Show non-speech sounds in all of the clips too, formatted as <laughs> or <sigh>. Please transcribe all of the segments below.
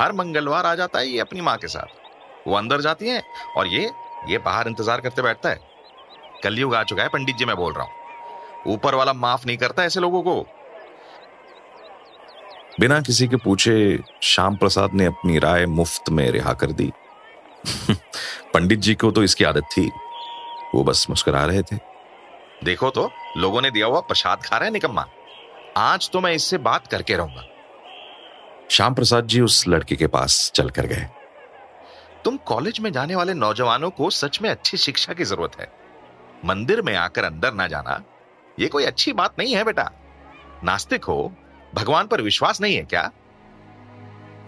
हर मंगलवार आ जाता है ये अपनी माँ के साथ। वो अंदर जाती है और ये ये बाहर इंतज़ार करते बैठता है। कलयुग आ चुका है, पंडित जी, मैं बोल रहा हूँ। ऊपर वाला माफ़ नहीं करता ऐसे लोगों को। बिना किसी के पूछे श्याम प्रसाद ने अपनी राय मुफ़्त में रिहा कर दी। <laughs> पंडित जी को तो इसकी आदत थी। वो बस मुस्कुरा रहे थे। देखो तो लोगों ने दिया हुआ प्रसाद खा रहे निकम्मा। आज तो मैं इससे बात करके रहूँगा। श्याम प्रसाद जी उस लड़के के पास चलकर गए। तुम कॉलेज में जाने वाले नौजवानों को सच में अच्छी शिक्षा की ज़रूरत है। मंदिर में आकर अंदर ना जाना यह कोई अच्छी बात नहीं है बेटा। नास्तिक हो, भगवान पर विश्वास नहीं है क्या?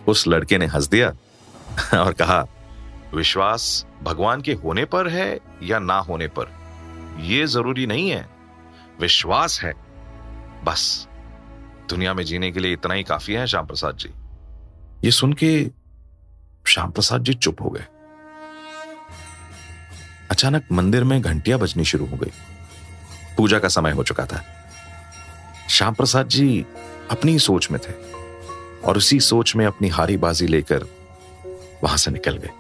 उस लड़के ने हंस दिया <laughs> और कहा, विश्वास भगवान के होने पर है या ना होने पर? यह ज़रूरी नहीं है। विश्वास है। बस। दुनिया में जीने के लिए इतना ही काफ़ी है, श्याम प्रसाद जी। ये सुन के श्याम प्रसाद जी चुप हो गए। अचानक मंदिर में घंटियाँ बजनी शुरू हो गई। पूजा का समय हो चुका था। श्याम प्रसाद जी अपनी सोच में थे और उसी सोच में अपनी हारी बाजी लेकर वहाँ से निकल गए।